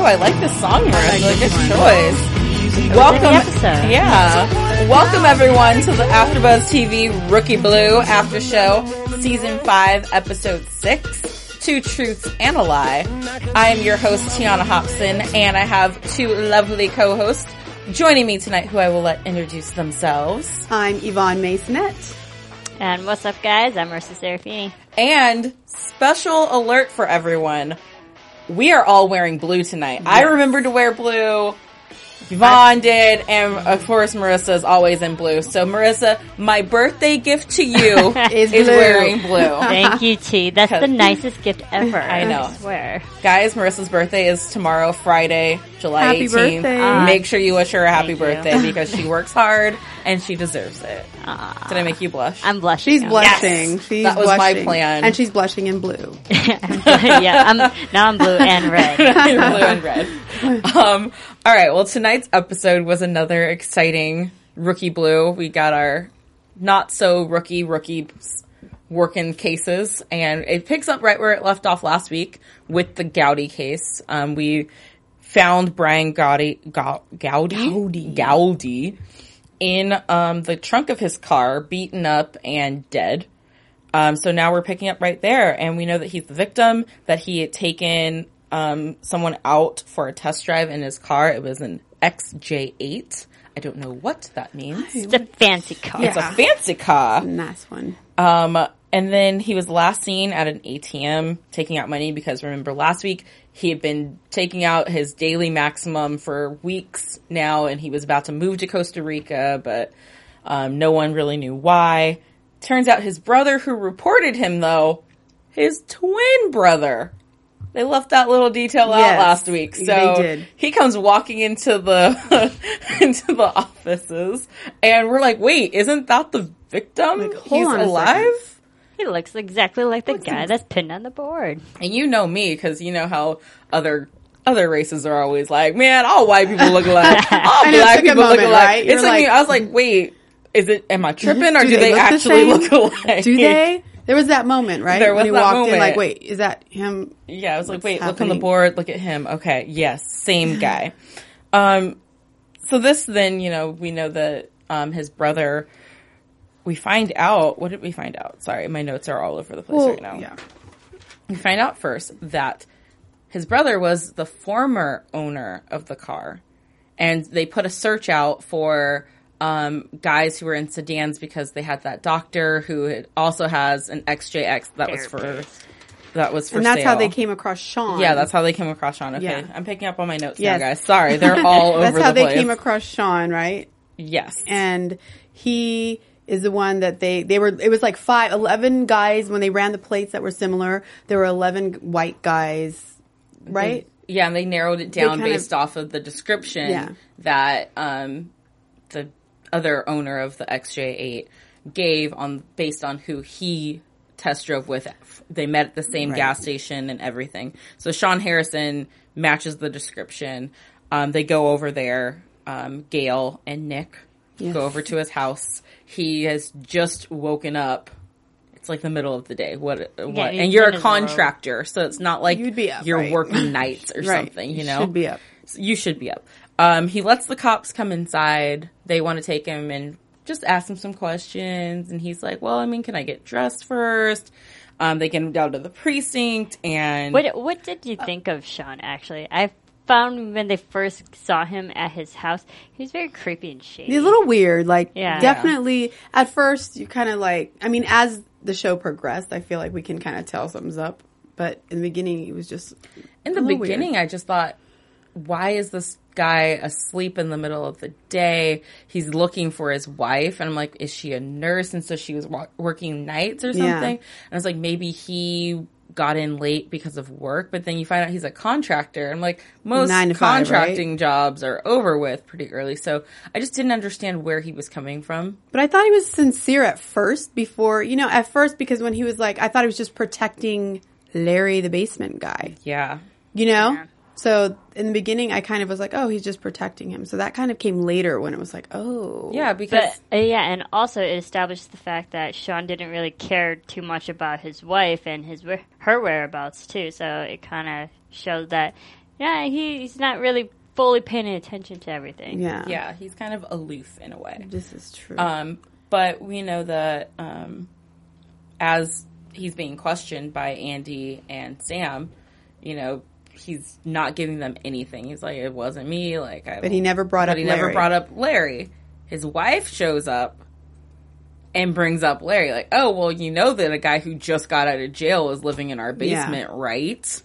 Oh, I like this song, Marissa. Good choice. Welcome, episode. yeah. Welcome everyone to the AfterBuzz TV Rookie Blue After Show, Season 5, Episode 6, Two Truths and a Lie. I am your host, Tiana Hobson, and I have two lovely co-hosts joining me tonight who I will let introduce themselves. I'm Yvonne Masonette. And what's up, guys? I'm Marissa Serafini. And special alert for everyone. We are all wearing blue tonight. I remember to wear blue. Yvonne did, and of course Marissa is always in blue. So Marissa, my birthday gift to you Is is blue. wearing blue. Thank you, T. That's the nicest gift ever. I know. I swear. Guys, Marissa's birthday is tomorrow, Friday, July Happy 18th. birthday. Make sure you wish her a happy Thank you. birthday because she works hard and she deserves it. Aw. Did I make you blush? I'm blushing. She's now. blushing. Yes! She's That was my blushing. plan. And she's blushing in blue. yeah, I'm, now I'm blue and red. blue and red. Um, all right. Well, tonight's episode was another exciting rookie blue. We got our not so rookie rookie working cases, and it picks up right where it left off last week with the Gowdy case. Um, we found Brian Gowdy, Gau- Gowdy, Gowdy, in um, the trunk of his car, beaten up and dead. Um, so now we're picking up right there, and we know that he's the victim. That he had taken um, someone out for a test drive in his car. It was an XJ8. I don't know what that means. It's a fancy car. It's a fancy car. Nice one. Um, and then he was last seen at an ATM taking out money because remember last week he had been taking out his daily maximum for weeks now, and he was about to move to Costa Rica, but um, no one really knew why. Turns out his brother, who reported him though, his twin brother. They left that little detail out Yes, last week. So they did. he comes walking into the into the offices, and we're like, "Wait, isn't that the victim? Like, hold He's on alive." He looks exactly like the guy that's pinned on the board. And you know me because you know how other other races are always like, "Man, all white people look alike, all I know, it black took a people look alike." right? It You're took me. like- I was like, "Wait, is it? Am I tripping, or do, Do they, they look the actually same? look alike? Do they? There was that moment, right? There was when he that walked moment. in, like, wait, is that him? Yeah, I was like, What's wait, look on the board, look at him. Okay, yes, same guy. um, so this then, you know, we know that um, his brother. We find out. What did we find out? Sorry, my notes are all over the place Well, right now. yeah. We find out first that his brother was the former owner of the car, and they put a search out for um, guys who were in sedans because they had that doctor who also has an XJX that was for that was for And that's how they came across Sean. Yeah, that's how they came across Sean. Okay, Yeah. I'm picking up on my notes Yes. now, guys. Sorry, they're all over That's the how they place. came across Sean, right? yes, And he is the one that they they were it was like five eleven guys when they ran the plates that were similar there were 11 white guys right yeah, and they narrowed it down based of- off of the description Yeah. that um, the other owner of the XJ8 gave on based on who he test drove with. They met at the same Right. gas station and everything. So Sean Harrison matches the description. Um, they go over there. Um, Gail and Nick Yes. go over to his house. He has just woken up. It's like the middle of the day. What? What? he's and you're a contractor, so it's not like You'd be up, you're right. working nights or right something. You know, should be up you should be up. Um, he lets the cops come inside. They want to take him and just ask him some questions. And he's like, well, I mean, can I get dressed first? Um, they get him down to the precinct and What What did you think of Sean? Actually, I found when they first saw him at his house, he was very creepy and shady. He's a little weird. Like, Yeah. definitely at first you kind of like, I mean, as the show progressed, I feel like we can kind of tell something's up. But in the beginning, he was just In the a little weird. beginning, I just thought, why is this guy asleep in the middle of the day? He's looking for his wife, and I'm like, is she a nurse? And so she was wa- working nights or something. Yeah. And I was like, maybe he got in late because of work, but then you find out he's a contractor. I'm like, most five, contracting jobs are over with pretty early. So I just didn't understand where he was coming from. But I thought he was sincere at first before, you know, at first because when he was like, I thought he was just protecting Larry, the basement guy, Yeah. you know? Yeah. So in the beginning, I kind of was like, oh, he's just protecting him. So that kind of came later when it was like, oh. Yeah, because But uh, yeah, and also it established the fact that Sean didn't really care too much about his wife and his her whereabouts too. So it kind of showed that yeah, he, he's not really fully paying attention to everything. Yeah. yeah, he's kind of aloof in a way. This is true. Um, but we know that um, as he's being questioned by Andy and Sam, you know, he's not giving them anything. He's like, "It wasn't me." Like, I but he never brought but up he Larry. never brought up Larry. His wife shows up and brings up Larry. Like, oh well, you know that a guy who just got out of jail is living in our Yeah. basement, right?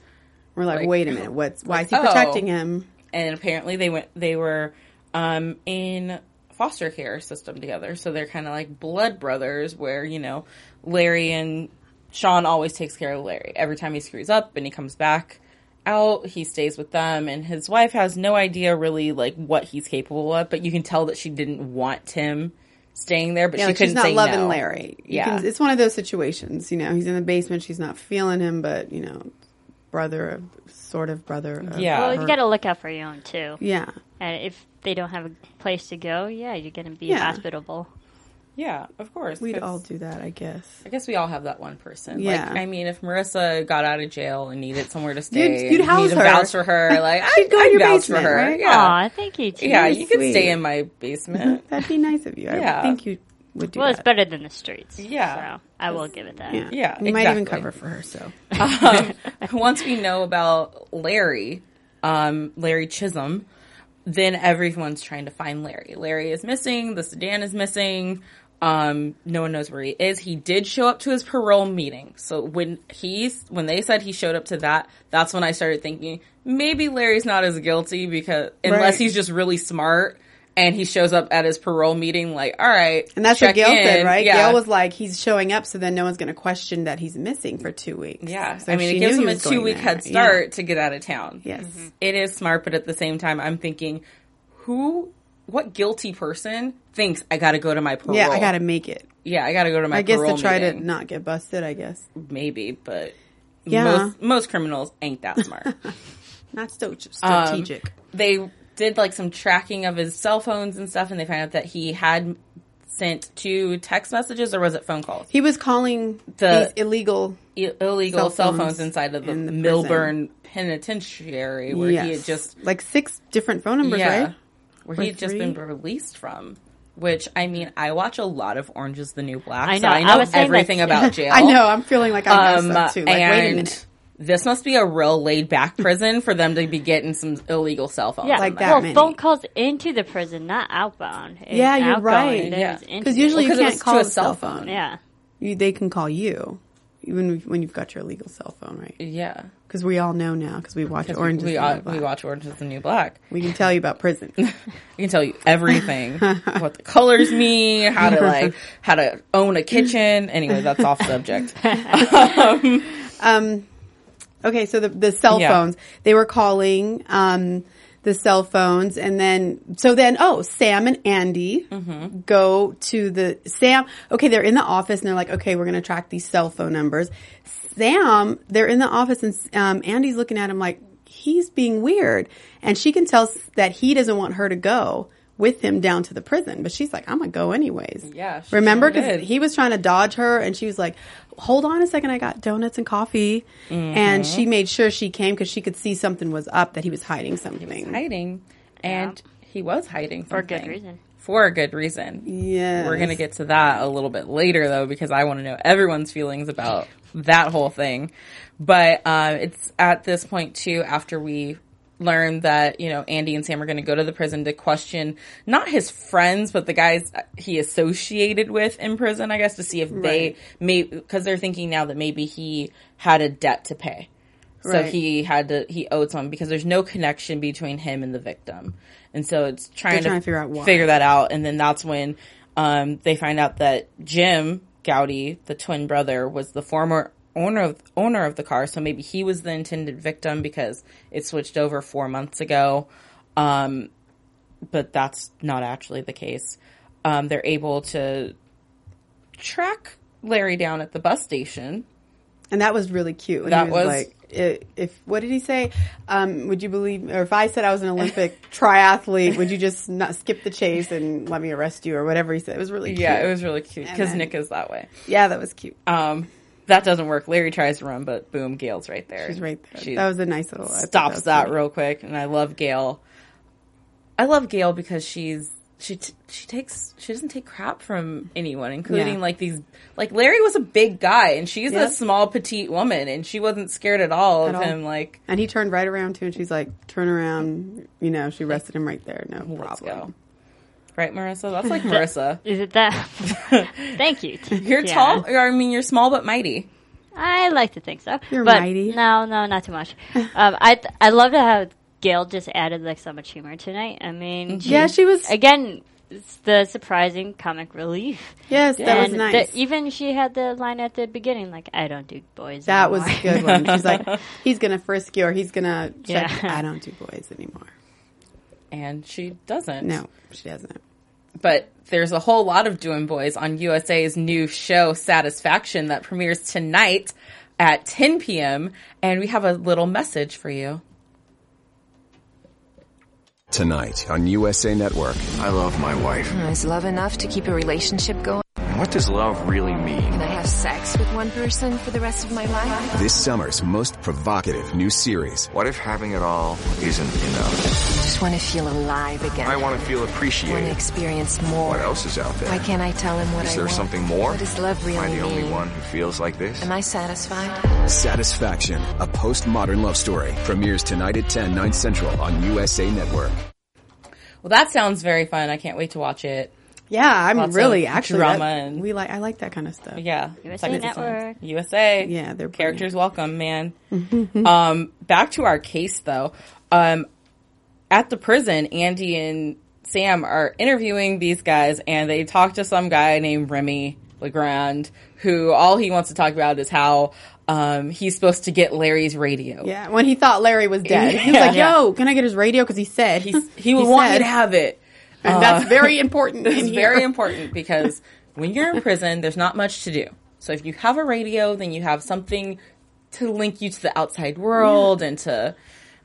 We're like, like- wait a minute, what's why is he oh. protecting him? and apparently they went they were um in foster care system together so they're kind of like blood brothers where you know larry and sean always takes care of larry every time he screws up and he comes back out he stays with them and his wife has no idea really like what he's capable of but you can tell that she didn't want him staying there but Yeah, she like couldn't she's not say loving no. Larry. You Yeah. can- it's one of those situations. You know, he's in the basement. She's not feeling him, but you know, brother, of, sort of brother. Of Yeah. Well, her. you got to look out for your own too. Yeah, And if they don't have a place to go, yeah, you're going to be Yeah. hospitable. Yeah of course we'd 'cause- all do that, I guess. I guess we all have that one person. Yeah. Like, I mean, if Marissa got out of jail and needed somewhere to stay, You'd- you'd house needed to her. vouch for her. Like, She'd I'd, go in I'd your vouch basement, for her. right? Yeah, Aw, thank you. Too. yeah, You're you could sweet. stay in my basement. That'd be nice of you. I Yeah. would think you would do that. Well, it's better than the streets. Yeah. So I will give it that. Yeah, Yeah, We might even cover for her. So um, once we know about Larry, um, Larry Chisholm, then everyone's trying to find Larry. Larry is missing. The sedan is missing. Um, no one knows where he is. He did show up to his parole meeting. So when he's when they said he showed up to that, that's when I started thinking maybe Larry's not as guilty because unless Right. he's just really smart and he shows up at his parole meeting like, all right, and that's what Gail said, in. right? Yeah. Gail was like, he's showing up, so then no one's going to question that he's missing for two weeks. Yeah, So I mean, it gives him a two week there. head Yeah. start to get out of town. Yes. It is smart, but at the same time, I'm thinking, who, what guilty person thinks I got to go to my parole? Yeah, I got to make it. Yeah, I got to go to my. I guess to try meeting. to not get busted. I guess maybe, but Yeah. most most criminals ain't that smart. not so Um, strategic. they did like some tracking of his cell phones and stuff, and they found out that he had sent two text messages, or was it phone calls? he was calling The- these illegal. Illegal Cell cell phones phones inside of the, in the Milburn Penitentiary, where he had just like six different phone numbers, right? Where Or he had just been released from. Which I mean, I watch a lot of Orange Is the New Black, I know, I I know was saying everything that- about jail. I know. I'm feeling like I'm Um, messed up too. Like, and wait a minute. this must be a real laid back prison for them to be getting some illegal cell phones. Yeah, Like that well, many. phone calls into the prison, not outbound. It's Yeah, you're outgoing right. Yeah. Because usually Well, you 'cause it can't call a a cell cell phone. phone. yeah. You, they can call you, even when you've got your legal cell phone, right? Yeah, Because we all know now. Because we watch Orange. we, is we, the New Black. we watch Orange Is the New Black. We can tell you about prison. we can tell you everything, what the colors mean, how to like, how to own a kitchen. Anyway, that's off subject. Okay, so the the cell Yeah. phones they were calling um, the cell phones, and then so then oh Sam and Andy Mm-hmm. go to the Sam. Okay, they're in the office and they're like, okay, we're gonna track these cell phone numbers. Sam, they're in the office and um, Andy's looking at him like he's being weird, and she can tell that he doesn't want her to go with him down to the prison, but she's like, I'm gonna go anyways. Yeah, she remember sure because did. he was trying to dodge her, and she was like, "Hold on a second, I got donuts and coffee." And Mm-hmm. she made sure she came because she could see something was up, that he was hiding something. hiding, and he was hiding For a good reason. For a good reason. Yeah, We're gonna get to that a little bit later, though, because I want to know everyone's feelings about that whole thing. But uh, it's at this point too, after we learn that you know Andy and Sam are going to go to the prison to question not his friends, but the guys he associated with in prison. I guess to see if they may because they're thinking now that maybe he had a debt to pay. So Right. he had to he owed someone because there's no connection between him and the victim, and so it's trying, They're trying to figure out why. figure that out, and then that's when um, they find out that Jim Gowdy, the twin brother, was the former owner of owner of the car. So maybe he was the intended victim because it switched over four months ago. Um, but that's not actually the case. Um, they're able to track Larry down at the bus station. And that was really cute. And That was, was- like, if what did he say? Um, would you believe, or if I said I was an Olympic triathlete, would you just not skip the chase and let me arrest you, or whatever he said? It was really cute. Yeah, it was really cute because Nick is that way. Yeah, that was cute. Um, that doesn't work. Larry tries to run, but boom, Gail's right there. She's right there. She that was a nice little. Stops was that, real quick, and I love Gail. I love Gail because she's she t- she takes she doesn't take crap from anyone, including Yeah. like these like Larry was a big guy and she's Yeah. a small petite woman, and she wasn't scared at all of all. him. Like And he turned right around too, and she's like, "Turn around." You know, she arrested him right there. No let's problem. Go, right, Marissa? That's like Marissa. Is it that? Thank you. You're Yeah. tall. I mean, you're small but mighty. I like to think so. You're but mighty. No, no, not too much. um, I I love how Gail just added like so much humor tonight. I mean, Yeah, she was. again the surprising comic relief. Yes, that was and nice. the- even she had the line at the beginning, like "I don't do boys." that was a good one. She's like, "He's gonna frisk you, or he's gonna check." Yeah. I don't do boys anymore. And she doesn't. No, she doesn't. But there's a whole lot of doing boys on USA's new show Satisfaction that premieres tonight at 10 p.m. and we have a little message for you. Tonight on USA Network. I love my wife. Is love enough to keep a relationship going? What does love really mean? Can I have sex with one person for the rest of my life? This summer's most provocative new series. What if having it all isn't enough? I just want to feel alive again. I want to feel appreciated. I want to experience more. What else is out there? Why can't I tell him what Is I want? Is there something more? What does love really Am I the only one who feels like this? Am I satisfied? Satisfaction, a postmodern love story. Premieres tonight at 10, 9 central on USA Network. Well, that sounds very fun. I can't wait to watch it. Yeah, I'm Lots really of actually drama that- and- we like. I like that kind of stuff. Yeah. USA Second Network. USA. Yeah, they're characters welcome, man. um, back to our case though. Um, at the prison, Andy and Sam are interviewing these guys, and they talk to some guy named Remy Legrand, who all he wants to talk about is how um, he's supposed to get Larry's radio. Yeah, when he thought Larry was dead, he was Yeah. like, "Yo, can I get his radio?" Because he said He's, he would want me to have it. And that's very important. It's very important because when you're in prison, there's not much to do. So if you have a radio, then you have something to link you to the outside world and to,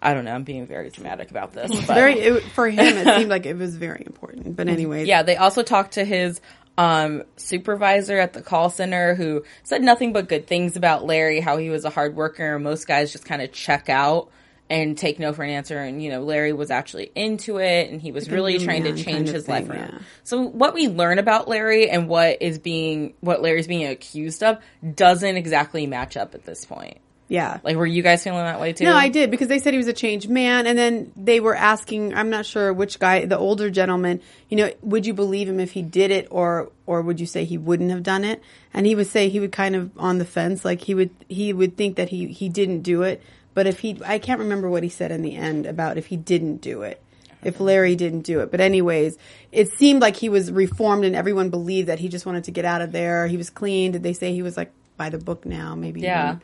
I don't know, I'm being very dramatic about this. But Very it, for him, it seemed like it was very important. But anyway, yeah, they also talked to his um, supervisor at the call center who said nothing but good things about Larry, how he was a hard worker. Most guys just kind of check out and take no for an answer. And, you know, Larry was actually into it and he was really trying to change his thing, life around. yeah. So what we learn about Larry and what is being, what Larry's being accused of doesn't exactly match up at this point. yeah. Like, were you guys feeling that way too? No, I did because they said he was a changed man, and then they were asking. I'm not sure which guy, the older gentleman. You know, would you believe him if he did it, or or would you say he wouldn't have done it? And he would say he would kind of on the fence, like he would he would think that he he didn't do it, but if he, I can't remember what he said in the end about if he didn't do it. If Larry didn't do it. But anyways, it seemed like he was reformed and everyone believed that he just wanted to get out of there. He was clean. Did they say he was like by the book now? Maybe Yeah.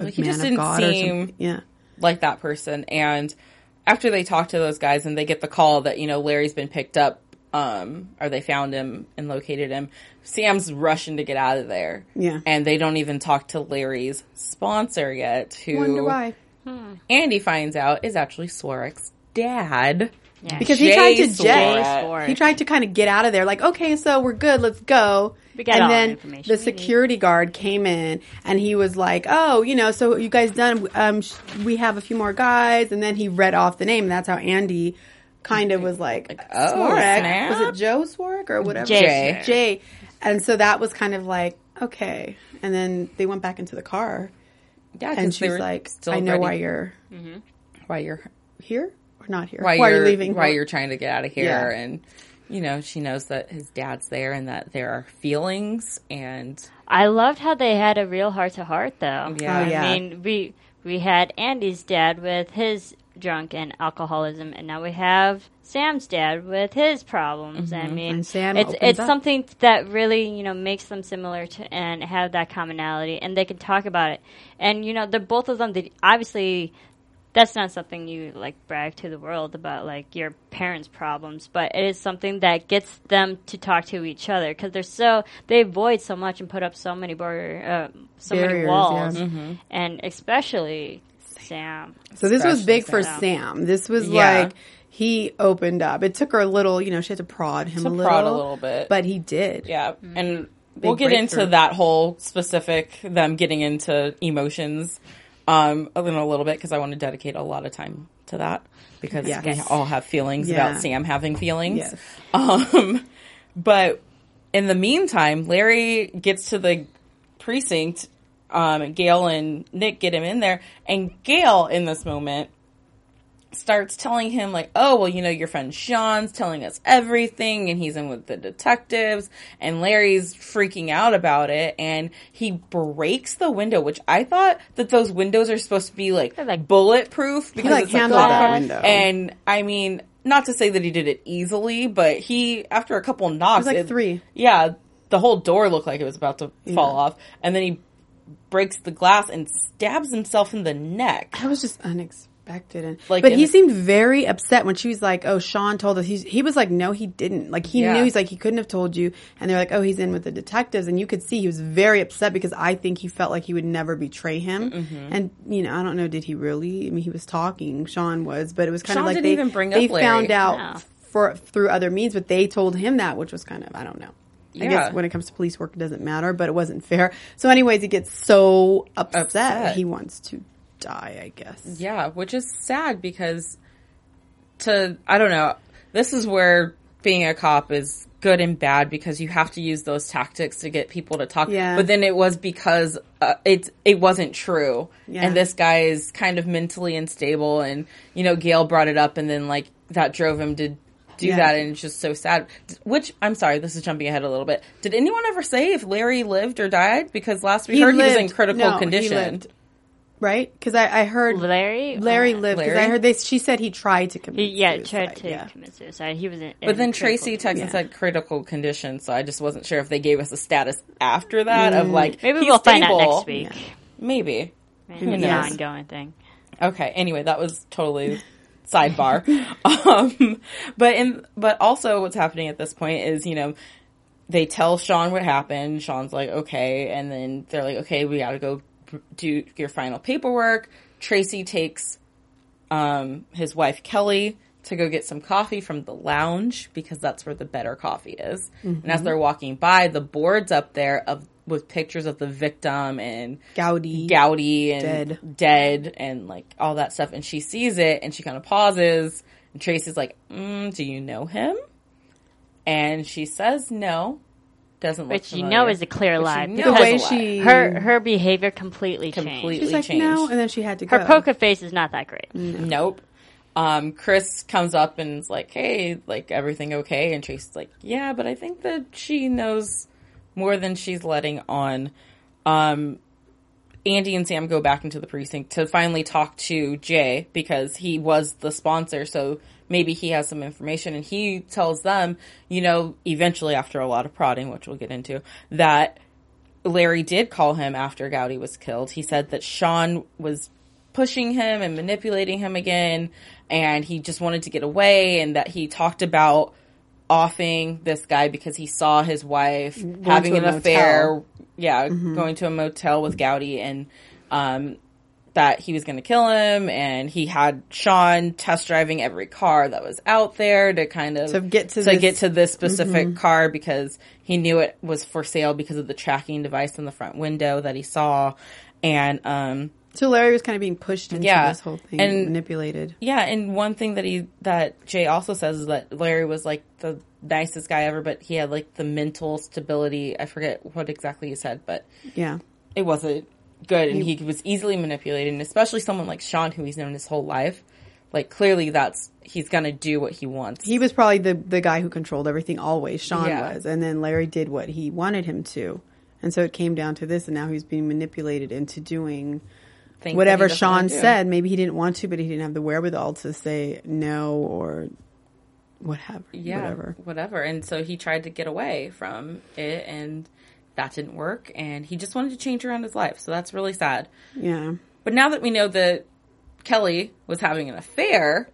a Like, he just of didn't God seem- Yeah. like that person. And after they talk to those guys and they get the call that, you know, Larry's been picked up, um, or they found him and located him, Sam's rushing to get out of there. Yeah. And they don't even talk to Larry's sponsor yet, who Wonder why? Andy finds out is actually Swarek's dad. Yeah. Because he tried to Swarek. jet. He tried to kind of get out of there, like, okay, so we're good, let's go. And all the then the we security guard came in, and he was like, "Oh, you know, so you guys done? Um, sh- we have a few more guys." And then he read off the name. And that's how Andy kind of was like, oh, Swarek. snap. Was it Joe Swarek or whatever? Jay. Jay. And so that was kind of like, okay. And then they went back into the car, Yeah, 'cause and she's like, still "I know ready- why you're." Mm-hmm. why you're here or not here? why, Why you're are leaving? why you're trying to get out of here Yeah. and you know she knows that his dad's there and that there are feelings and I loved how they had a real heart to heart, though. Yeah. Oh, yeah. I mean, we we had Andy's dad with his drunk and alcoholism, and now we have Sam's dad with his problems. I mean, And Sam it's it's up. something that really you know makes them similar to and have that commonality, and they can talk about it. And you know, the both of them, they, obviously. That's not something you like brag to the world about, like your parents' problems, but it is something that gets them to talk to each other because they're so they avoid so much and put up so many border, uh, so many Barriers, walls, yeah. and especially Sam. So this was Especially big for Sam. Sam. This was Yeah. like he opened up. It took her a little, you know, she had to prod him To a little, prod a little bit. but he did. Yeah, and we'll get into that whole specific them getting into emotions um in a little bit because I want to dedicate a lot of time to that because Yes. we all have feelings Yeah. about Sam having feelings. Yes. Um, but in the meantime, Larry gets to the precinct. Um, Gail and Nick get him in there, and Gail in this moment starts telling him like, "Oh, well, you know, your friend Sean's telling us everything, and he's in with the detectives." And Larry's freaking out about it, and he breaks the window, which I thought that those windows are supposed to be like, like- bulletproof because like, it's a handled that car. window. And I mean, not to say that he did it easily, but he after a couple knocks, like three. Yeah, the whole door looked like it was about to fall off, and then he breaks the glass and stabs himself in the neck. That was just unexpected. And, Like, but in- he seemed very upset when she was like, "Oh, Sean told us." He's, he was like, "No, he didn't." Like he Yeah. knew. He's like, he couldn't have told you. And they're like, "Oh, he's in with the detectives." And you could see he was very upset because I think he felt like he would never betray him. Mm-hmm. And you know, I don't know, did he really? I mean, he was talking. Sean was, but it was kind Sean of like didn't they even bring up they Larry. found out No. for through other means, but they told him that, which was kind of I don't know. I guess when it comes to police work, it doesn't matter, but it wasn't fair. So, anyways, he gets so upset, Upset. he wants to die. I guess. Yeah, which is sad because to I don't know. This is where being a cop is good and bad because you have to use those tactics to get people to talk. Yeah. But then it was because uh, it it wasn't true, Yeah. and this guy is kind of mentally unstable, and you know Gail brought it up, and then like that drove him to do Yeah. that, and it's just so sad. Which I'm sorry, this is jumping ahead a little bit. Did anyone ever say if Larry lived or died? Because last we heard he was in critical No, he condition. Lived. Right? Because I, I heard Larry, Larry uh, lived. Because I heard they. She said he tried to commit. He, yeah, suicide, tried to yeah. commit suicide. He was in. But in then Tracy texted and Yeah. said critical condition, so I just wasn't sure if they gave us a status after that of like Maybe he's we'll find out next week. Maybe. Maybe It's an ongoing thing. Okay. Anyway, that was totally sidebar. um, but in but also what's happening at this point is you know they tell Sean what happened. Sean's like okay, and then they're like okay, we got to go do your final paperwork. Tracy takes um, his wife Kelly to go get some coffee from the lounge because that's where the better coffee is. And as they're walking by, the boards up there of with pictures of the victim and Gowdy. Gowdy and Dead. dead and like all that stuff. And she sees it and she kind of pauses. And Tracy's like, mm, "Do you know him?" And she says no. Doesn't look Which you know is a clear Which lie. you know because The way is a lie. she her her behavior completely, completely changed. She's like changed. no, and then she had to Her go. poker face is not that great. Nope. Um, Chris comes up and is like, "Hey, like everything okay?" And Tracy's like, "Yeah, but I think that she knows more than she's letting on." Um, Andy and Sam go back into the precinct to finally talk to Jay because he was the sponsor, so maybe he has some information. And he tells them, you know, eventually after a lot of prodding, which we'll get into, that Larry did call him after Gowdy was killed. He said that Sean was pushing him and manipulating him again, and he just wanted to get away, and that he talked about offing this guy because he saw his wife having an motel. affair. Yeah, going to a motel with Gowdy, and um, that he was going to kill him, and he had Sean test driving every car that was out there to kind of To get to to this- Mm-hmm. get to this specific car because he knew it was for sale because of the tracking device in the front window that he saw, and um, So Larry was kind of being pushed into Yeah. this whole thing, And- manipulated. yeah, and one thing that he that Jay also says is that Larry was like the nicest guy ever, but he had like the mental stability. I forget what exactly he said, but Yeah. it wasn't good, and he was easily manipulated, and especially someone like Sean, who he's known his whole life. Like clearly that's he's gonna do what he wants. He was probably the the guy who controlled everything always. Sean Yeah. was, and then Larry did what he wanted him to, and so it came down to this, and now he's being manipulated into doing Think whatever he Sean said. Maybe he didn't want to, but he didn't have the wherewithal to say no or whatever. Yeah, whatever. whatever. And so he tried to get away from it, and that didn't work. And he just wanted to change around his life. So that's really sad. Yeah. But now that we know that Kelly was having an affair,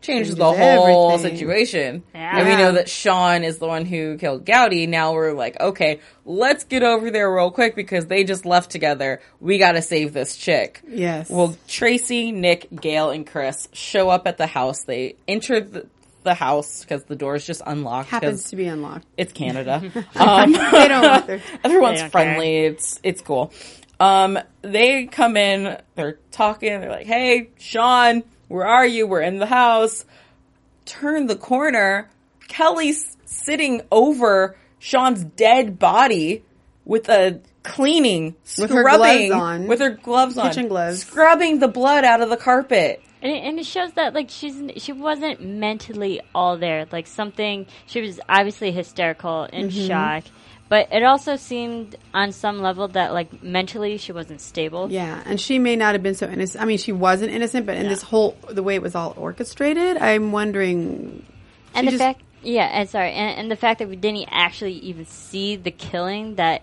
changes Changes the whole everything. situation. Yeah. And we know that Sean is the one who killed Gowdy. Now we're like, okay, let's get over there real quick because they just left together. We gotta save this chick. Yes. Well, Tracy, Nick, Gail, and Chris show up at the house. They enter the, the house because the door is just unlocked. happens to be unlocked. it's Canada. um, They don't their everyone's don't friendly. It's it's cool. Um, they come in. They're talking. They're like, "Hey, Sean, where are you? We're in the house." Turn the corner. Kelly's sitting over Sean's dead body with a cleaning, With her gloves on. with her gloves on, Kitchen gloves. scrubbing the blood out of the carpet. And it, and it shows that like she's she wasn't mentally all there. Like something she was obviously hysterical in Mm-hmm. shock, but it also seemed on some level that like mentally she wasn't stable. Yeah, and she may not have been so innocent. I mean, she wasn't innocent, but in this whole the way it was all orchestrated, I'm wondering. and the just- fact yeah, and sorry, and, and the fact that we didn't actually even see the killing that.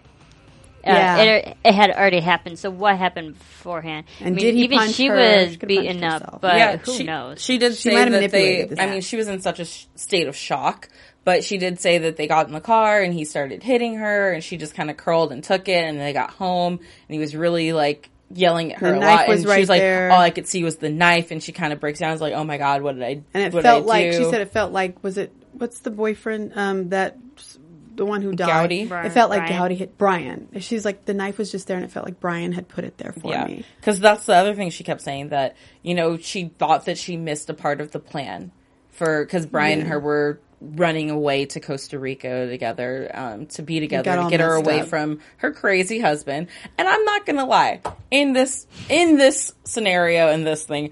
Uh, Yeah. it, it had already happened. So what happened beforehand? And I mean, did he even punch she her? was She beaten up, herself. but who she, knows? She did She say might have that they. manipulated this. I mean, she was in such a sh- state of shock, but she did say that they got in the car and he started hitting her, and she just kind of curled and took it, and they got home, and he was really like yelling at her The a knife lot, was and she right was like, there. all I could see was the knife, and she kind of breaks down. It's like, oh my god, what did I? And it what felt did I like she said it felt like was it what's the boyfriend um that the one who died? Gowdy? It felt like Brian. Gowdy hit Brian. She's like the knife was just there, and it felt like Brian had put it there for Yeah, me. because that's the other thing she kept saying that you know she thought that she missed a part of the plan for because Brian and her were running away to Costa Rica together um, to be together to get her away up. from her crazy husband. And I'm not gonna lie, in this in this scenario in this thing,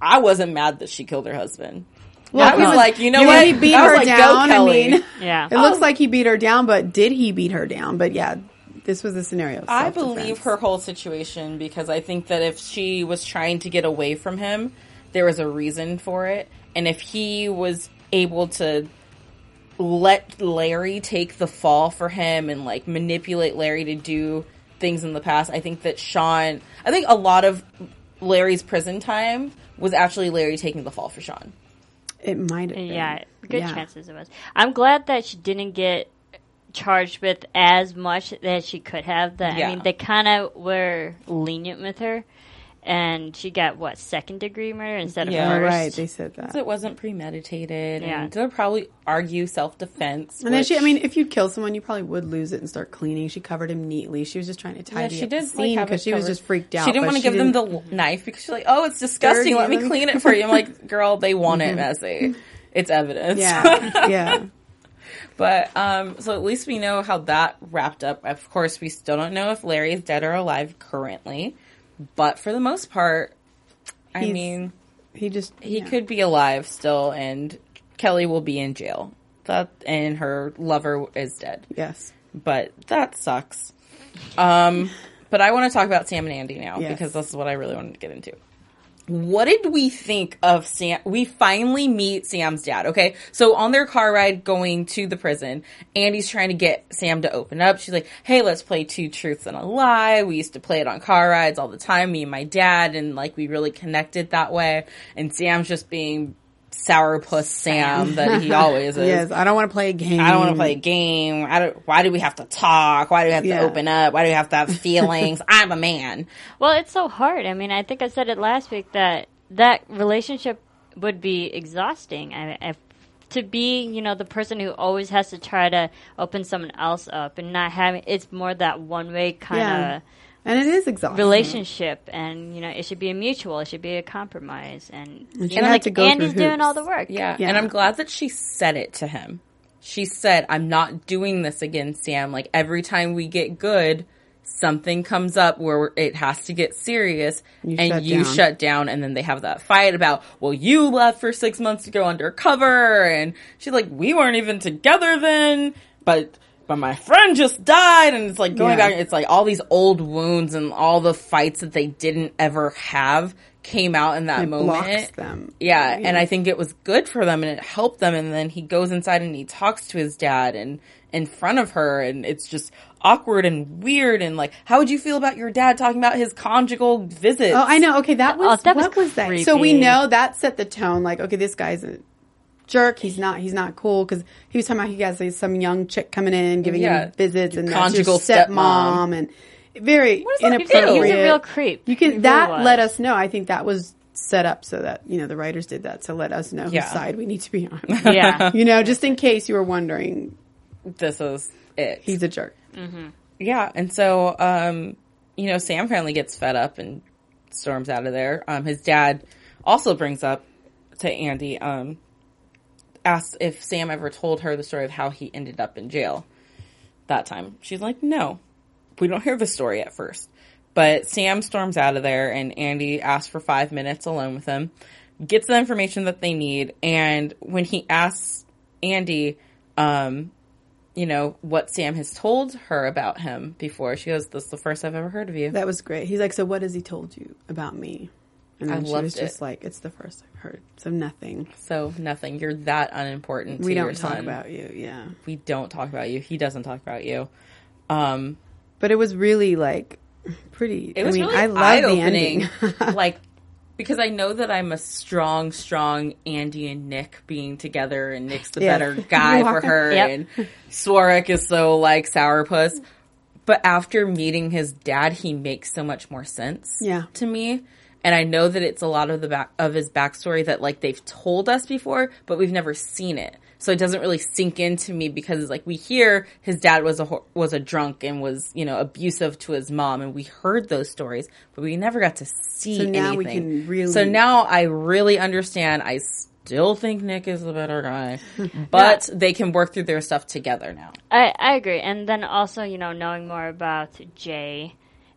I wasn't mad that she killed her husband. Well, I was because- like, you know you what? He beat I was her like, go, down. I mean, Yeah. it looks um, like he beat her down, but did he beat her down? But yeah, this was a scenario. I believe her whole situation because I think that if she was trying to get away from him, there was a reason for it. And if he was able to let Larry take the fall for him and like manipulate Larry to do things in the past, I think that Sean, I think a lot of Larry's prison time was actually Larry taking the fall for Sean. It might have. Been. Yeah, good Yeah. chances it was. I'm glad that she didn't get charged with as much that she could have. That Yeah. I mean, they kind of were lenient with her, and she got what second degree murder instead of Yeah. First. right. They said that. So it wasn't premeditated. Yeah. And they'll probably argue self defense. And then she, I mean, if you kill someone, you probably would lose it and start cleaning. She covered him neatly. She was just trying to Yeah, tidy she up did the scene because it she was just freaked out. She didn't want to give them didn't- the l- knife because she's like, "Oh, it's disgusting. Dirty, Let me let me- clean it for you." I'm like, "Girl, they want it messy. it's evidence." Yeah, yeah. but um, so at least we know how that wrapped up. Of course, we still don't know if Larry is dead or alive currently, but for the most part, I He's- mean, He just he yeah. could be alive still, and Kelly will be in jail. That and her lover is dead Yes. but that sucks. Um, but I want to talk about Sam and Andy now Yes. because this is what I really wanted to get into. What did we think of Sam? We finally meet Sam's dad. Okay. So on their car ride going to the prison, Andy's trying to get Sam to open up. She's like, Hey, let's play two truths and a lie. We used to play it on car rides all the time, me and my dad. And like, we really connected that way. And Sam's just being sourpuss Sam that he always is. Yes. I don't want to play a game. I don't want to play a game. I don't, why do we have to talk? Why do we have Yeah. to open up? Why do we have to have feelings? I'm a man. Well, it's so hard. I mean, I think I said it last week that that relationship would be exhausting. I, I, to be, you know, the person who always has to try to open someone else up and not having it's more that one way kind of Yeah. And it is exhausting. relationship, and you know, it should be a mutual. It should be a compromise, and, And she you know, like to go Andy's doing all the work. Yeah. Yeah. And I'm glad that she said it to him. She said, I'm not doing this again, Sam. Like every time we get good, something comes up where it has to get serious You and shut you down. shut down and then they have that fight about well you left for six months to go undercover and she's like we weren't even together then but but my friend just died and it's like going Yeah. back it's like all these old wounds and all the fights that they didn't ever have came out in that It moment blocks them. yeah, and I think it was good for them and it helped them. And then he goes inside and he talks to his dad and in front of her, and it's just awkward and weird. And like, how would you feel about your dad talking about his conjugal visit Oh, I know. Okay, that oh, was Oh, that was what was that? So we know that set the tone. Like, okay, this guy's a jerk. He's not. He's not cool because he was talking about he has like, some young chick coming in giving Yeah. him visits and Conjugal that's your stepmom stepmom. and very does that do? inappropriate. He was a real creep. You can really that was. let us know. I think that was set up so that you know the writers did that to let us know Yeah. whose side we need to be on. Yeah. you know, just in case you were wondering, this is it. he's a jerk. Yeah, and so um, you know, Sam finally gets fed up and storms out of there. Um, his dad also brings up to Andy, um, asks if Sam ever told her the story of how he ended up in jail that time. She's like, no, we don't hear the story at first. But Sam storms out of there, and Andy asks for five minutes alone with him, gets the information that they need, and when he asks Andy, um, you know, what Sam has told her about him before. She goes, This is the first I've ever heard of you. That was great. He's like, so what has he told you about me? And I then she loved was just it. like, it's the first I've heard. So nothing. so nothing. You're that unimportant to we don't talk son. about you. Yeah. we don't talk about you. He doesn't talk about you. Um But it was really like pretty. it was I mean, really I love eye the opening. ending. like because I know that I'm a strong, strong Andy and Nick being together and Nick's the Yes. better guy for her Yep. and Swarek is so like sourpuss. But after meeting his dad, he makes so much more sense Yeah. to me. And I know that it's a lot of the back of his backstory that like they've told us before, but we've never seen it. So it doesn't really sink into me because like we hear his dad was a was a drunk and was you know abusive to his mom, and we heard those stories, but we never got to see. So now we can really- So now I really understand. I still think Nick is the better guy, but they can work through their stuff together now. I, I agree. And then also, you know, knowing more about Jay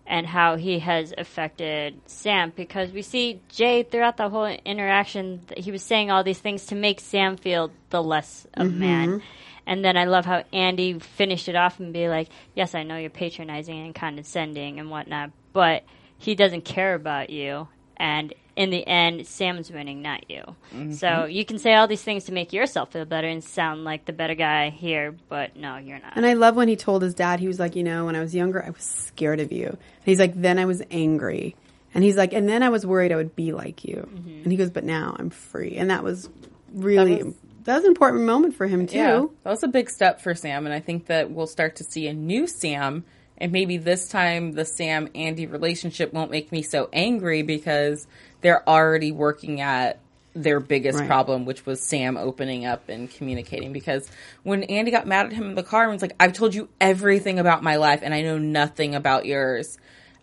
and how he has affected Sam because we see Jay throughout the whole interaction, he was saying all these things to make Sam feel the less of a man. And then I love how Andy finished it off and be like, yes, I know you're patronizing and condescending and whatnot, but he doesn't care about you. And in the end, Sam's winning, not you. So you can say all these things to make yourself feel better and sound like the better guy here, but no, you're not. And I love when he told his dad, he was like, you know, when I was younger, I was scared of you. And he's like, then I was angry. And he's like, and then I was worried I would be like you. Mm-hmm. And he goes, but now I'm free. And that was really, that was, an important moment for him too. Yeah, that was a big step for Sam, and I think that we'll start to see a new Sam. And maybe this time the Sam Andy relationship won't make me so angry because they're already working at their biggest Right. problem, which was Sam opening up and communicating. Because when Andy got mad at him in the car and was like, I've told you everything about my life and I know nothing about yours.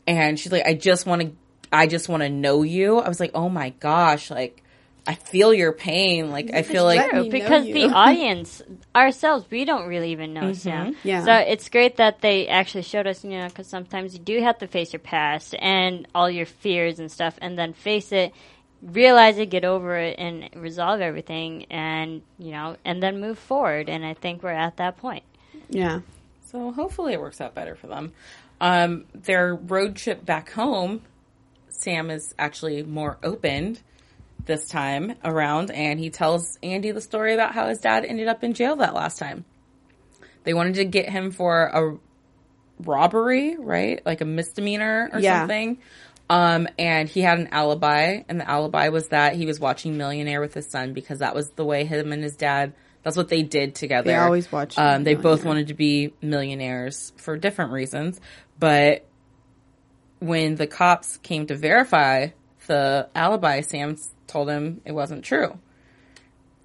And she's like, I just want to, I just want to know you. I was like, oh my gosh, like, I feel your pain. Like, I feel like, true because the audience ourselves we don't really even know Sam. Yeah. So it's great that they actually showed us, you know, because sometimes you do have to face your past and all your fears and stuff, and then face it, realize it, get over it, and resolve everything, and you know, and then move forward. And I think we're at that point. Yeah. So hopefully it works out better for them. Um, their road trip back home, Sam is actually more opened this time around, and he tells Andy the story about how his dad ended up in jail that last time. They wanted to get him for a robbery, right? Like a misdemeanor or Yeah. something. Um, and he had an alibi, and the alibi was that he was watching Millionaire with his son because that was the way him and his dad. That's what they did together. They always watched Um, they both wanted to be millionaires for different reasons, but when the cops came to verify the alibi, Sam told him it wasn't true,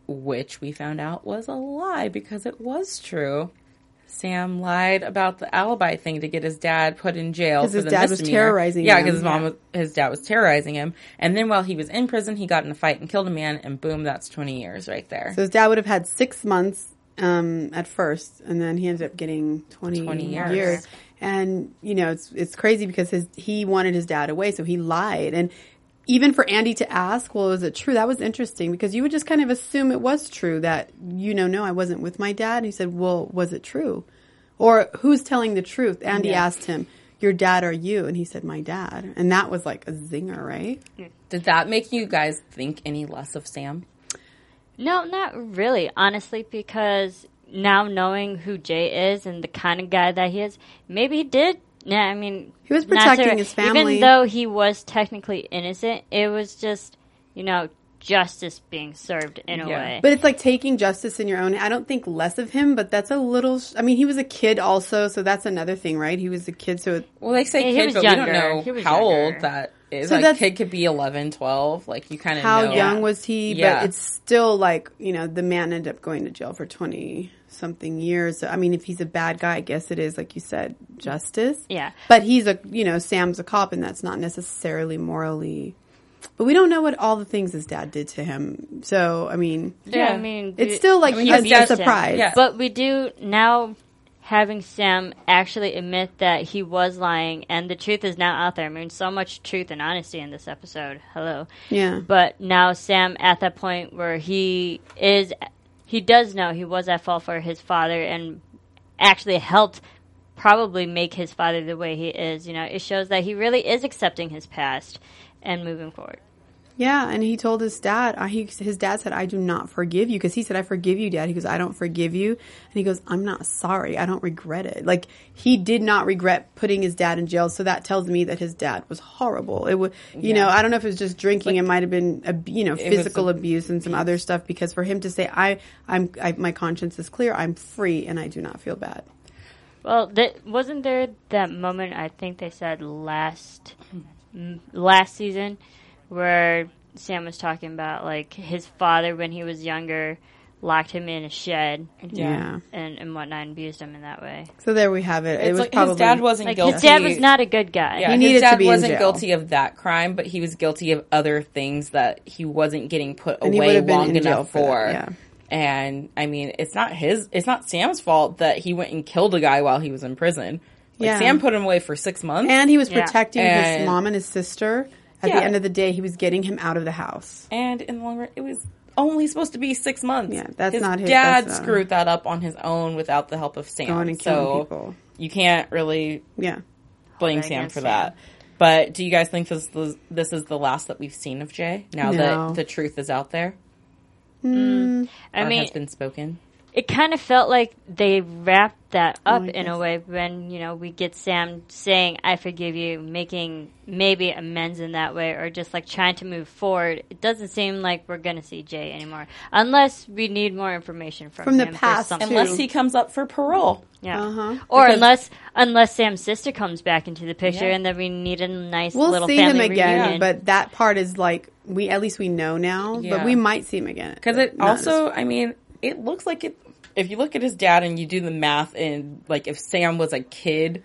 which we found out was a lie because it was true. Sam lied about the alibi thing to get his dad put in jail 'Cause for his the dad was terrorizing Yeah, him. because his mom, Yeah. was, his dad was terrorizing him, and then while he was in prison, he got in a fight and killed a man, and boom, that's twenty years right there. So his dad would have had six months um, at first, and then he ended up getting 20, 20 years. years. And you know, it's it's crazy because his he wanted his dad away, so he lied. And even for Andy to ask, well, is it true? That was interesting because you would just kind of assume it was true that you know, no, I wasn't with my dad. And he said, well, was it true? Or who's telling the truth? Andy Yeah. asked him, your dad or you? And he said, my dad. And that was like a zinger, right? Did that make you guys think any less of Sam? No, not really, honestly, because now knowing who Jay is and the kind of guy that he is, maybe he did. Yeah, I mean, He was not protecting his family. Even though he was technically innocent, it was just, you know, justice being served in a way. But it's like taking justice in your own. I don't think less of him, but that's a little. I mean, he was a kid also, so that's another thing, right? He was a kid, so it, Well, they say Yeah, he kid, was but we don't He know was how younger. old that is. So like, that's- kid could be 11, 12. Like, you kind of how know. young was he? Yeah. But it's still like you know the man ended up going to jail for twenty something years. I mean, if he's a bad guy, I guess it is like you said, justice. Yeah. But he's a you know Sam's a cop, and that's not necessarily morally. But we don't know what all the things his dad did to him. So I mean, yeah, I mean, it's still like mean, a, his dad- a surprise. Yeah. But we do now having Sam actually admit that he was lying and the truth is now out there. I mean, so much truth and honesty in this episode. Hello. Yeah. But now Sam at that point where he is, he does know he was at fault for his father and actually helped probably make his father the way he is. You know, it shows that he really is accepting his past and moving forward. Yeah, and he told his dad. He, his dad said, "I do not forgive you," because he said, "I forgive you, Dad." He goes, "I don't forgive you," and he goes, "I'm not sorry. I don't regret it." Like he did not regret putting his dad in jail. So that tells me that his dad was horrible. It was, you know, I don't know if it was just drinking. it might have been, ab- you know, physical a- abuse and some other stuff. Because for him to say, "I, I'm, I, my conscience is clear. I'm free, and I do not feel bad." Well, th- wasn't there that moment? I think they said last last season where Sam was talking about like his father when he was younger locked him in a shed Yeah. and, and whatnot and abused him in that way. So there we have it. it It's was like probably his dad wasn't Like guilty. his dad was not a good guy. Yeah, He his needed to dad be wasn't jail. guilty of that crime, but he was guilty of other things that he wasn't getting put And away would have been long enough for for. yeah. And I mean, it's not his, it's not Sam's fault that he went and killed a guy while he was in prison. Like Yeah. Sam put him away for six months, and he was Yeah. protecting his And- mom and his sister. At Yeah. the end of the day, he was getting him out of the house. and in the long run, it was only supposed to be six months. Yeah, that's his not his- dad that's, uh, screwed that up on his own without the help of Sam. Going and killing so people. you can't really Yeah. blame Hold Sam against for Sam. that. But do you guys think this this, this is the last that we've seen of Jay? Now No. that the truth is out there, I or mean, has been spoken. It kind of felt like they wrapped that up I in guess. a way when you know we get Sam saying "I forgive you," making maybe amends in that way, or just like trying to move forward. It doesn't seem like we're gonna see Jay anymore, unless we need more information from From the him for past, something. Unless he comes up for parole. Yeah. Uh-huh. Or Because- unless unless Sam's sister comes back into the picture Yeah. and then we need a nice We'll little see him again, reunion. but that part is like we at least we know now, Yeah. but we might see him again Because it also, I mean, it looks like it. If you look at his dad and you do the math, and like if Sam was a kid,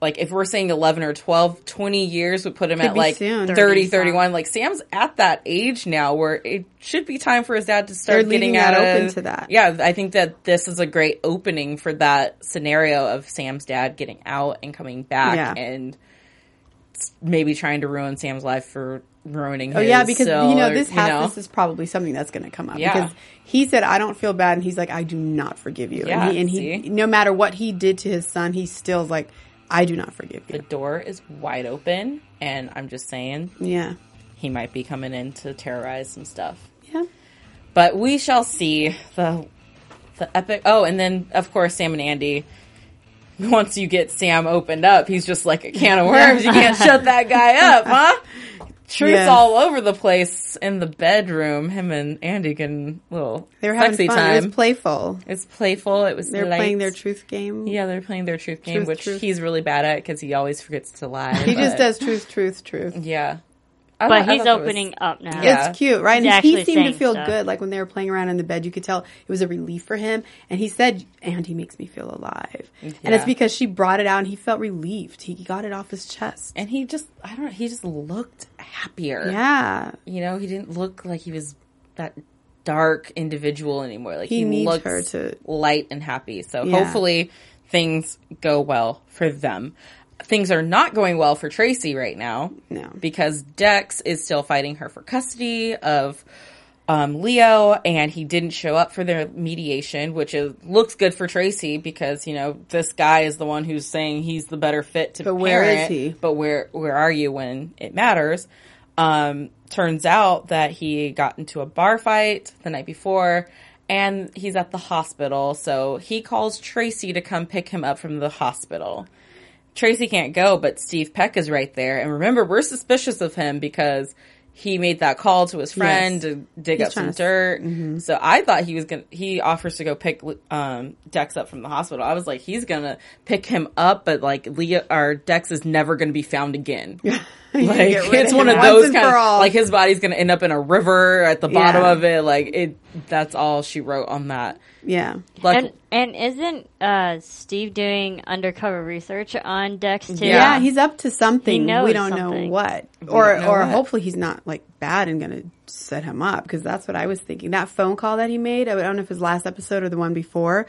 like if we're saying 11 or 12, 20 years would put him Could at like soon. 30, 30 31. Like Sam's at that age now where it should be time for his dad to start They're getting that out open to that. Yeah, I think that this is a great opening for that scenario of Sam's dad getting out and coming back Yeah. and maybe trying to ruin Sam's life for ruining Oh yeah, because so, you know uh, this you know. this is probably something that's going to come up Yeah. because he said I don't feel bad and he's like I do not forgive you Yeah, and he and he see? no matter what he did to his son he's still like I do not forgive you." the door is wide open, and I'm just saying Yeah. he might be coming in to terrorize some stuff. Yeah. But we shall see the the epic. Oh, and then of course Sam and Andy. Once you get Sam opened up, he's just like a can of worms. You can't shut that guy up, huh? Truth's Yeah. all over the place in the bedroom. Him and Andy can little They were having fun. time. It was playful. it's playful. It was. They're playing their truth game. Yeah, they're playing their truth game, Truth, which truth. he's really bad at because he always forgets to lie. He just does truth, truth, truth. Yeah. I but he's thought that was- opening up now. Yeah. It's cute, right? He's and he seemed to feel stuff. good. Like when they were playing around in the bed, you could tell it was a relief for him. And he said, "Andy makes me feel alive," and it's because she brought it out, and he felt relieved. He got it off his chest. And he just, I don't know, he just looked happier. Yeah, You know, he didn't look like he was that dark individual anymore. Like He he, needs looks her to- light and happy. So Yeah. hopefully things go well for them. Things are not going well for Tracy right now. No. Because Dex is still fighting her for custody of um, Leo, and he didn't show up for their mediation, which is looks good for Tracy because you know this guy is the one who's saying he's the better fit to But where is parent, he? But where where are you when it matters? Um, turns out that he got into a bar fight the night before, and he's at the hospital. So he calls Tracy to come pick him up from the hospital. Tracy can't go, but Steve Peck is right there. And remember, we're suspicious of him because he made that call to his friend Yes. to dig He's up some trying to- mm-hmm. dirt. So I thought he was gonna. He offers to go pick um, Dex up from the hospital. I was like, he's gonna pick him up, but like Leah or Dex is never gonna be found again. like it's of one of those kind of all. like his body's gonna end up in a river at the bottom Yeah. of it. Like it. That's all she wrote on that. Yeah. Like, And and isn't uh, Steve doing undercover research on Dex too? Yeah, Yeah. he's up to something. He knows we don't know something. what. Or know or what. hopefully he's not like bad and going to set him up because that's what I was thinking. That phone call that he made, I don't know if it was last episode or the one before.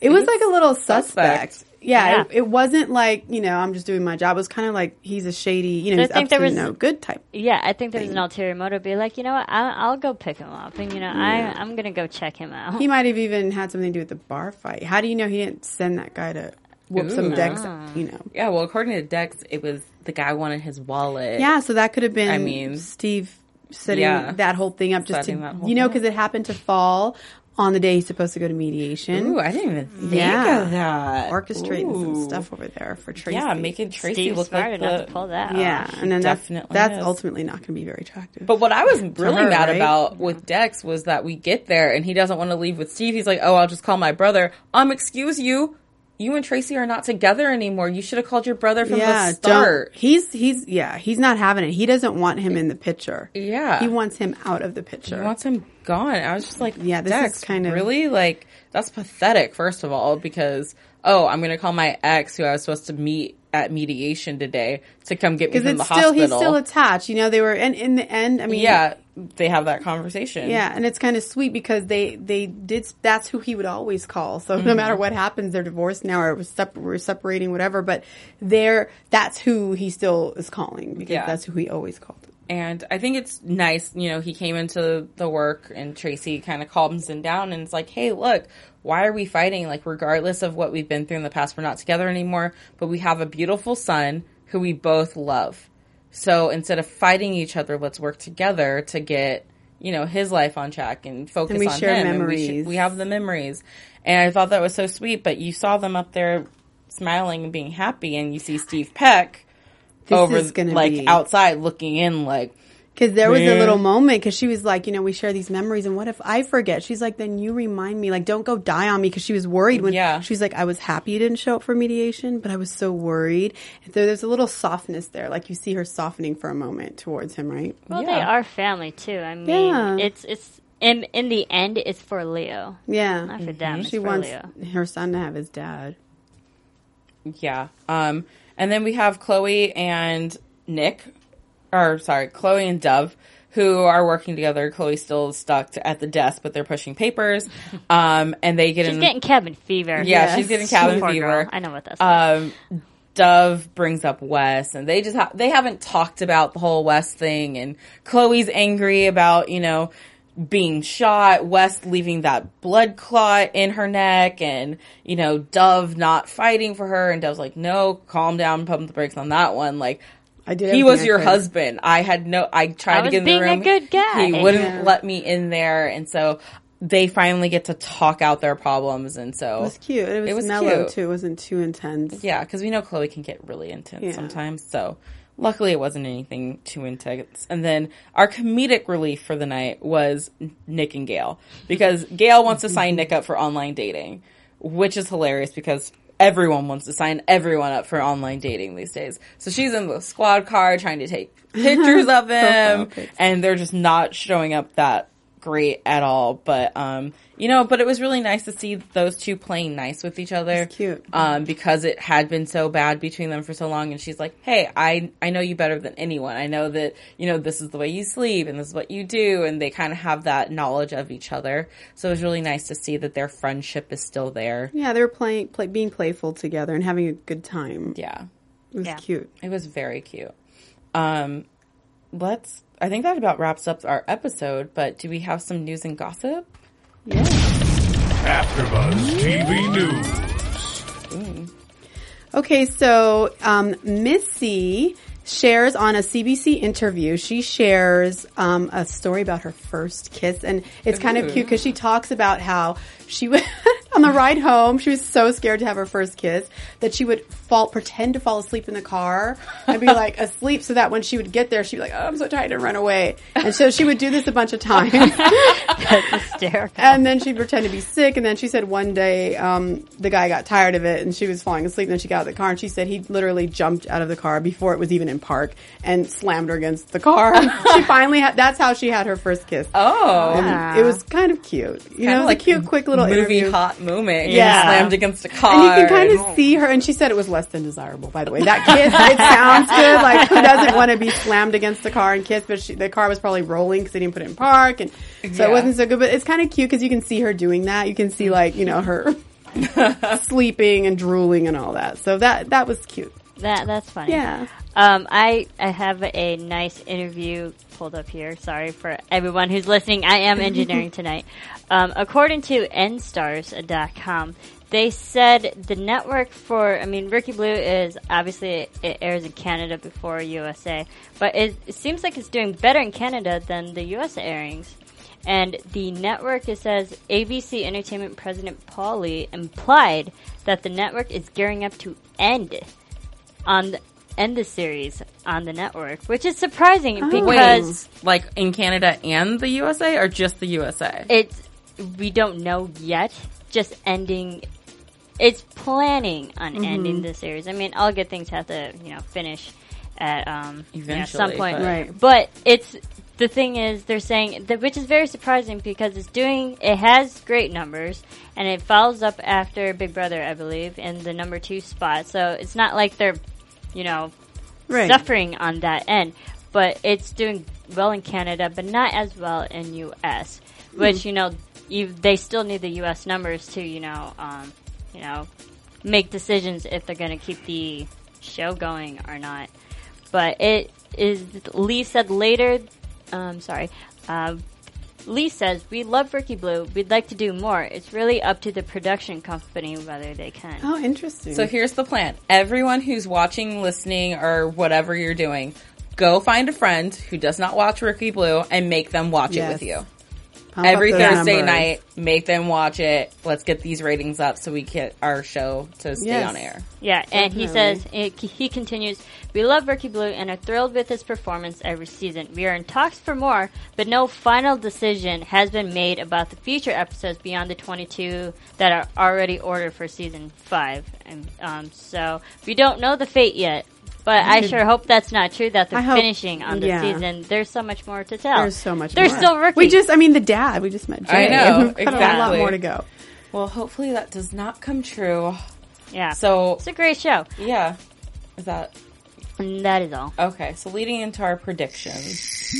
It was like a little suspect. suspect. Yeah, Yeah. It, it wasn't like, you know, I'm just doing my job. It was kind of like he's a shady, you know, I he's think up there to was- no good type. Yeah, I think there's an ulterior motive. Be like, you know what? I'll, I'll go pick him up, and you know, I I'm gonna go check him out. He might have even had something to do with the bar fight. How do you know he didn't send that guy to whoop some Ooh. Dex, ah. you know? yeah, well, according to Dex, it was the guy wanted his wallet. Yeah, so that could have been I mean- Steve setting Yeah. that whole thing up just Setting to, you know, because it happened to fall on the day he's supposed to go to mediation. Ooh, I didn't even think Yeah. of that. Orchestrating some stuff over there for Tracy. Yeah, making Tracy Steve's look smart like enough the. to pull that. Yeah, off. and then that's, definitely that's is. ultimately not going to be very attractive. But what I was really her, mad right? about with Dex was that we get there and he doesn't want to leave with Steve. He's like, "Oh, I'll just call my brother." Um, excuse you. You and Tracy are not together anymore. You should have called your brother from yeah, the start. he's he's yeah, he's not having it. He doesn't want him in the picture. Yeah. he wants him out of the picture. He wants him gone. I was just like, Yeah, this Dex, is kind of- really like that's pathetic. First of all, because oh, I'm gonna call my ex who I was supposed to meet at mediation today to come get me because from it's the still hospital. he's still attached. You know, they were and in the end. I mean, yeah, they have that conversation. Yeah, and it's kind of sweet because they they did. That's who he would always call. So Mm-hmm. no matter what happens, they're divorced now or we're separating, whatever. But they're that's who he still is calling because Yeah. that's who he always called. And I think it's nice, you know, he came into the work and Tracy kind of calms him down and it's like, hey, look, why are we fighting? Like, regardless of what we've been through in the past, we're not together anymore, but we have a beautiful son who we both love. So instead of fighting each other, let's work together to get, you know, his life on track and focus And on him. And we, memories. we have the memories. And I thought that was so sweet, but you saw them up there smiling and being happy and you see Steve Peck This over like be- outside looking in like Because there was a little moment because she was like, you know, we share these memories, and what if I forget? She's like, then you remind me, like, don't go die on me because she was worried when Yeah. she's like, I was happy you didn't show up for mediation, but I was so worried. And so there's a little softness there, like you see her softening for a moment towards him, right? Well, Yeah. they are family too. I mean, Yeah. it's it's in in the end, it's for Leo, Yeah, not for them. She for wants Leo. her son to have his dad. Yeah. Um, and then we have Chloe and Nick, or sorry, Chloe and Dov, who are working together. Chloe's still stuck to, at the desk, but they're pushing papers. Um, and they get in She's in. getting cabin fever. yeah, Yes. she's getting cabin Poor fever. girl. I know what that's. Um, Dov brings up Wes, and they just ha- they haven't talked about the whole Wes thing. And Chloe's angry about you know being shot, Wes leaving that blood clot in her neck, and you know Dov not fighting for her. And Dov's like, "No, calm down, pump the brakes on that one." Like I did. he was your husband. I had no. I tried I to get in the being a room. good guy. He wouldn't Yeah. let me in there, and so they finally get to talk out their problems. And so It was cute. It was, It was mellow cute. too. It wasn't too intense. yeah, because we know Chloe can get really intense Yeah. sometimes. So luckily, it wasn't anything too intense. And then our comedic relief for the night was Nick and Gail because Gail wants to sign Nick up for online dating, which is hilarious because. Everyone wants to sign everyone up for online dating these days. So she's in the squad car trying to take pictures of him, and they're just not showing up that great at all. But um, you know, but it was really nice to see those two playing nice with each other. It's cute. Um, because it had been so bad between them for so long, and she's like, "Hey, I I know you better than anyone. I know that you know this is the way you sleep and this is what you do." And they kind of have that knowledge of each other. So it was really nice to see that their friendship is still there. Yeah, they're playing, play, being playful together and having a good time. Yeah. It was Yeah. cute. It was very cute. Um, let's. I think that about wraps up our episode. But do we have some news and gossip? AfterBuzz TV News. Okay, so um, Missy shares on a CBC interview. She shares um, a story about her first kiss, and it's kind of cute because she talks about how she would on the ride home. She was so scared to have her first kiss that she would fall, pretend to fall asleep in the car and be like asleep, so that when she would get there, she'd be like, "Oh, I'm so tired," and run away. And so she would do this a bunch of times. That's hysterical. And then she'd pretend to be sick. And then she said one day, um, the guy got tired of it and she was falling asleep. And then she got out of the car and she said he literally jumped out of the car before it was even in park and slammed her against the car. she finally had, that's how she had her first kiss. Oh, And it was kind of cute. You know, it was a cute, quick little movie interview. hot moment. Yeah. Yeah, slammed against a car. And you can kind of oh. see her, and she said it was less than desirable. By the way, that kiss it sounds good. Like who doesn't want to be slammed against the car and kiss? But she, the car was probably rolling because they didn't put it in park, and so Yeah. it wasn't so good. But it's kind of cute because you can see her doing that. You can see like you know her sleeping and drooling and all that. So that that was cute. That that's funny. Yeah. Um, I I have a nice interview pulled up here. Sorry for everyone who's listening. I am engineering tonight. Um, according to nstars.com, they said the network for I mean Rookie Blue is obviously it airs in Canada before USA, but it, it seems like it's doing better in Canada than the US airings. And the network, it says ABC Entertainment President Paul Lee implied that the network is gearing up to end on the, end the series on the network, which is surprising because Wait, like in Canada and the USA, or just the USA? it's we don't know yet. Just ending. It's planning on Mm-hmm. ending the series. I mean, all good things have to you know finish at um you know, some point, but- Right. But it's the thing is they're saying that which is very surprising because it's doing it has great numbers and it follows up after Big Brother, I believe, in the number two spot. So it's not like they're you know Right. suffering on that end, but it's doing well in Canada, but not as well in U.S. Which you know, you, they still need the U.S. numbers to you know, um, you know, make decisions if they're going to keep the show going or not. But it is. Lee said later. Um, sorry. Uh, Lee says, We love Rookie Blue. We'd like to do more. It's really up to the production company whether they can. Oh, interesting. So here's the plan. Everyone who's watching, listening, or whatever you're doing, go find a friend who does not watch Rookie Blue and make them watch Yes. it with you. Pump Every Thursday numbers. night, make them watch it. Let's get these ratings up so we get our show to stay Yes. on air. Yeah, and he says, it, he continues, We love Rookie Blue and are thrilled with his performance every season. We are in talks for more, but no final decision has been made about the future episodes beyond the 22 that are already ordered for season 5. And, um, so, we don't know the fate yet. But I sure hope that's not true. That they're hope- finishing on the yeah. season. There's so much more to tell. There's so much. There's more. still rookie. We just, I mean, the dad. We just met. Jay. I know, We've got a lot more to go. Well, hopefully that does not come true. yeah. So, it's a great show. yeah. Is that And that is all. okay? So leading into our predictions.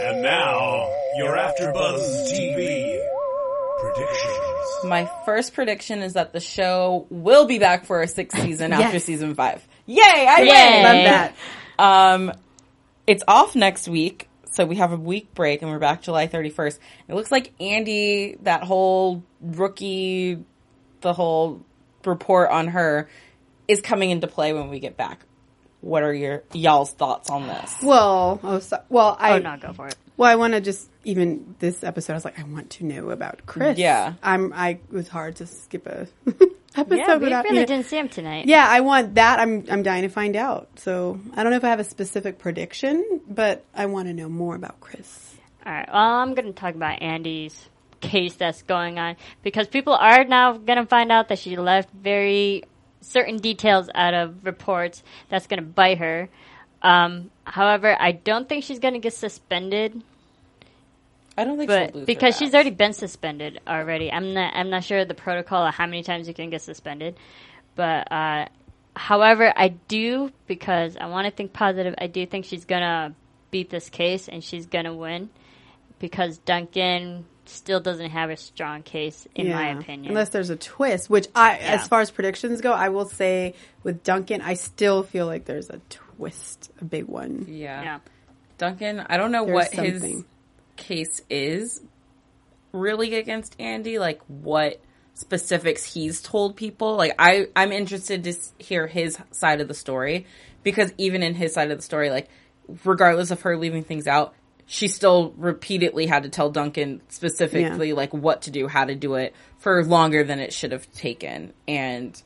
And now, your AfterBuzz TV predictions. My first prediction is that the show will be back for a sixth season after Yes. season five. Yay! I Yay. win! Love that. Um, it's off next week, so we have a week break, and we're back July 31st. It looks like Andy, that whole rookie, the whole report on her, is coming into play when we get back. What are your y'all's thoughts on this? Well, oh, so, well, I Oh, no, go for it. Well, I want to just even this episode. I was like, I want to know about Chris. Yeah. I'm. I it was hard to skip a episode Yeah, we without. really yeah. didn't see him tonight. Yeah, I want that. I'm. I'm dying to find out. So I don't know if I have a specific prediction, but I want to know more about Chris. All right. Well, I'm going to talk about Andy's case that's going on because people are now going to find out that she left very certain details out of reports that's going to bite her. Um, however, I don't think she's going to get suspended. I don't think she'll but lose her because she's already been suspended already. I'm not. I'm not sure of the protocol of how many times you can get suspended. But uh, however, I do because I want to think positive. I do think she's gonna beat this case and she's gonna win because Duncan still doesn't have a strong case in my opinion. Unless there's a twist, which I, Yeah. as far as predictions go, I will say with Duncan, I still feel like there's a twist, a big one. Yeah. yeah. Duncan, I don't know There's what his something. Case is really against Andy, like what specifics he's told people. Like I I'm interested to hear his side of the story because even in his side of the story like regardless of her leaving things out, she still repeatedly had to tell Duncan specifically like what to do, how to do it for longer than it should have taken. And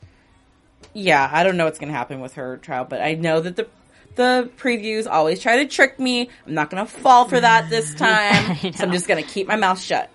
yeah, I don't know what's going to happen with her trial, but I know that the the previews always try to trick me. I'm not going to fall for that this time. so I'm just going to keep my mouth shut.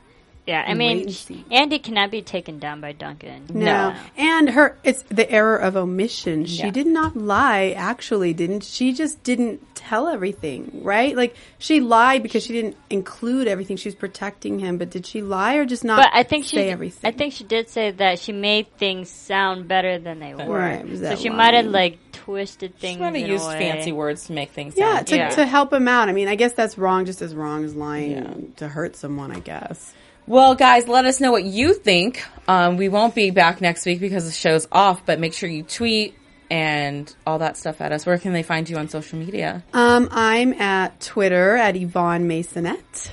Yeah, I mean, and. Andy cannot be taken down by Duncan. No. And her, it's the error of omission. She Yeah. did not lie, actually, didn't she? Just didn't tell everything, right? Like, she lied because she didn't include everything. She was protecting him, but did she lie or just not But I think she, everything? I think she did say that she made things sound better than they were. Right, was So that she might have like twisted things. She's going to in a use fancy words to make things yeah, to, Yeah. to help him out. I mean, I guess that's wrong, just as wrong as lying to hurt someone, I guess. Well, guys, let us know what you think. Um, we won't be back next week because the show's off, but make sure you tweet and all that stuff at us. Where can they find you on social media? Um, I'm at Twitter at Yvonne Masonette.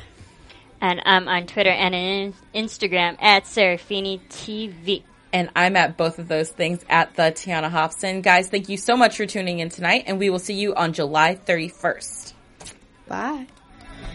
And I'm on Twitter and in Instagram at Serafini TV. And I'm at both of those things at the Tiana Hobson. Guys, thank you so much for tuning in tonight, and we will see you on July 31st. Bye.